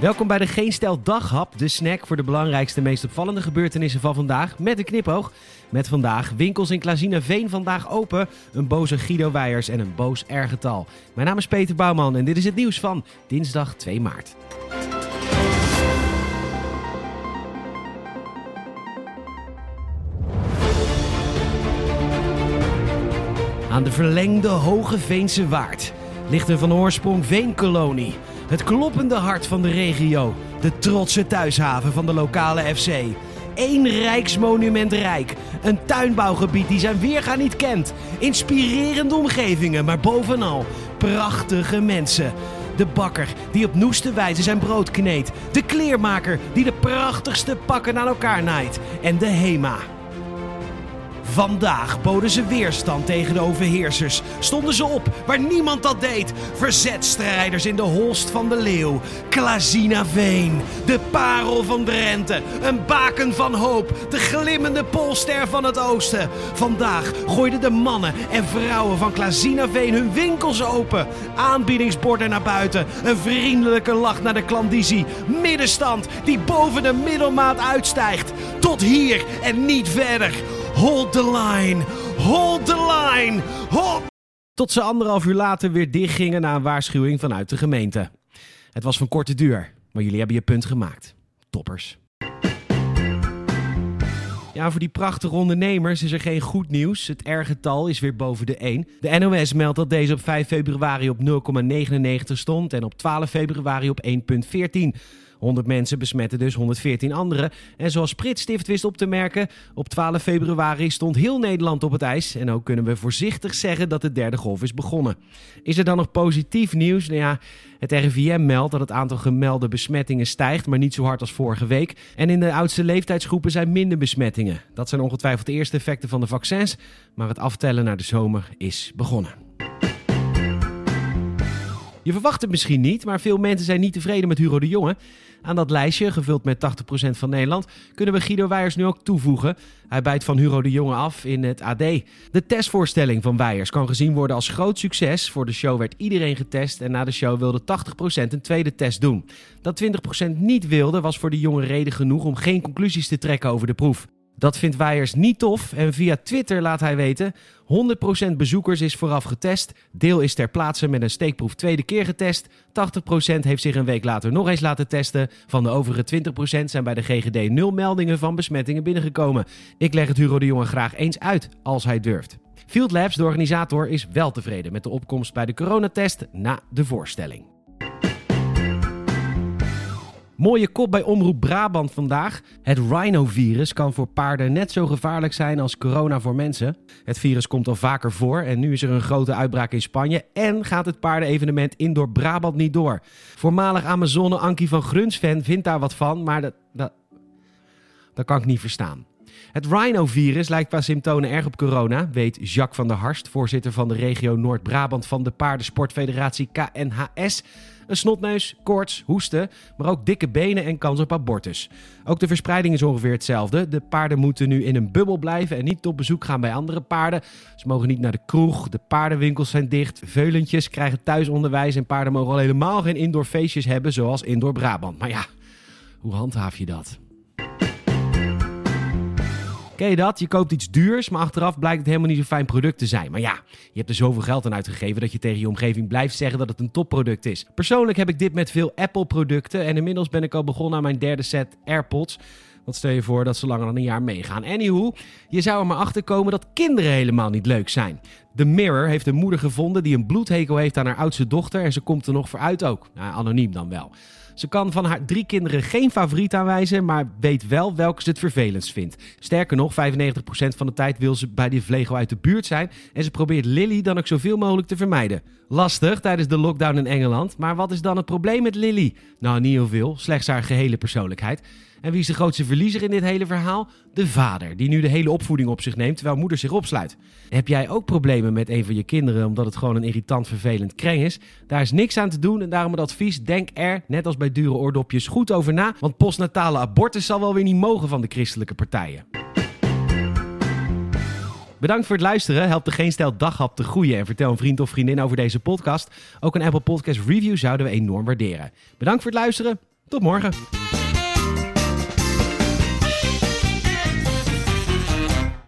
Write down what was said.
Welkom bij de Geen Stel Daghap, de snack voor de belangrijkste, meest opvallende gebeurtenissen van vandaag. Met een knipoog. Met vandaag winkels in Veen vandaag open, een boze Guido Weijers en een boos ergetal. Mijn naam is Peter Bouwman en dit is het nieuws van dinsdag 2 maart. Aan de verlengde Hoge Veense Waard ligt een van oorsprong veenkolonie. Het kloppende hart van de regio. De trotse thuishaven van de lokale FC. Eén rijksmonument rijk. Een tuinbouwgebied die zijn weerga niet kent. Inspirerende omgevingen, maar bovenal prachtige mensen. De bakker die op noeste wijze zijn brood kneedt. De kleermaker die de prachtigste pakken aan elkaar naait. En de HEMA Vandaag boden ze weerstand tegen de overheersers. Stonden ze op waar niemand dat deed. Verzetstrijders in de holst van de leeuw. Klazina Veen, de parel van Drenthe. Een baken van hoop, de glimmende polster van het oosten. Vandaag gooiden de mannen en vrouwen van Klazina Veen hun winkels open. Aanbiedingsborden naar buiten. Een vriendelijke lach naar de klandizie. Middenstand die boven de middelmaat uitstijgt. Tot hier en niet verder. Hold the line! Hold the line! Hold... Tot ze anderhalf uur later weer dichtgingen na een waarschuwing vanuit de gemeente. Het was van korte duur, maar jullie hebben je punt gemaakt. Toppers. Ja, voor die prachtige ondernemers is er geen goed nieuws. Het R-getal is weer boven de 1. De NOS meldt dat deze op 5 februari op 0,99 stond en op 12 februari op 1,14. 100 mensen besmetten dus 114 anderen. En zoals Spritstift wist op te merken, op 12 februari stond heel Nederland op het ijs. En ook kunnen we voorzichtig zeggen dat de derde golf is begonnen. Is er dan nog positief nieuws? Nou ja, het RIVM meldt dat het aantal gemelde besmettingen stijgt, maar niet zo hard als vorige week. En in de oudste leeftijdsgroepen zijn minder besmettingen. Dat zijn ongetwijfeld de eerste effecten van de vaccins, maar het aftellen naar de zomer is begonnen. Je verwacht het misschien niet, maar veel mensen zijn niet tevreden met Hugo de Jonge. Aan dat lijstje, gevuld met 80% van Nederland, kunnen we Guido Weijers nu ook toevoegen. Hij bijt van Hugo de Jonge af in het AD. De testvoorstelling van Weijers kan gezien worden als groot succes. Voor de show werd iedereen getest en na de show wilde 80% een tweede test doen. Dat 20% niet wilde was voor de jonge reden genoeg om geen conclusies te trekken over de proef. Dat vindt Weijers niet tof en via Twitter laat hij weten: 100% bezoekers is vooraf getest, deel is ter plaatse met een steekproef tweede keer getest, 80% heeft zich een week later nog eens laten testen, van de overige 20% zijn bij de GGD nul meldingen van besmettingen binnengekomen. Ik leg het Hugo de Jonge graag eens uit als hij durft. Field Labs, de organisator, is wel tevreden met de opkomst bij de coronatest na de voorstelling. Mooie kop bij Omroep Brabant vandaag. Het rhinovirus kan voor paarden net zo gevaarlijk zijn als corona voor mensen. Het virus komt al vaker voor en nu is er een grote uitbraak in Spanje. En gaat het paardenevenement Indoor Brabant niet door. Voormalig Amazone Ankie van Grunsven vindt daar wat van, maar dat, dat, dat kan ik niet verstaan. Het rhinovirus lijkt qua symptomen erg op corona, weet Jacques van der Harst, voorzitter van de regio Noord-Brabant van de Paardensportfederatie KNHS. Een snotneus, koorts, hoesten, maar ook dikke benen en kans op abortus. Ook de verspreiding is ongeveer hetzelfde. De paarden moeten nu in een bubbel blijven en niet op bezoek gaan bij andere paarden. Ze mogen niet naar de kroeg, de paardenwinkels zijn dicht, veulentjes krijgen thuisonderwijs en paarden mogen al helemaal geen indoor feestjes hebben zoals Indoor Brabant. Maar ja, hoe handhaaf je dat? Ken je dat? Je koopt iets duurs, maar achteraf blijkt het helemaal niet zo'n fijn product te zijn. Maar ja, je hebt er zoveel geld aan uitgegeven dat je tegen je omgeving blijft zeggen dat het een topproduct is. Persoonlijk heb ik dit met veel Apple-producten en inmiddels ben ik al begonnen aan mijn derde set AirPods. Wat stel je voor dat ze langer dan een jaar meegaan. Anyhow, je zou er maar achter komen dat kinderen helemaal niet leuk zijn. The Mirror heeft een moeder gevonden die een bloedhekel heeft aan haar oudste dochter en ze komt er nog voor uit ook. Nou, anoniem dan wel. Ze kan van haar drie kinderen geen favoriet aanwijzen, maar weet wel welke ze het vervelendst vindt. Sterker nog, 95% van de tijd wil ze bij die vlegel uit de buurt zijn en ze probeert Lily dan ook zoveel mogelijk te vermijden. Lastig tijdens de lockdown in Engeland, maar wat is dan het probleem met Lily? Nou, niet heel veel, slechts haar gehele persoonlijkheid. En wie is de grootste verliezer in dit hele verhaal? De vader, die nu de hele opvoeding op zich neemt terwijl moeder zich opsluit. Heb jij ook problemen met een van je kinderen omdat het gewoon een irritant, vervelend kreng is? Daar is niks aan te doen en daarom het advies: denk er, net als bij dure oordopjes, goed over na. Want postnatale abortus zal wel weer niet mogen van de christelijke partijen. Bedankt voor het luisteren. Help de Geen Stel Daghap te groeien. En vertel een vriend of vriendin over deze podcast. Ook een Apple Podcast review zouden we enorm waarderen. Bedankt voor het luisteren. Tot morgen.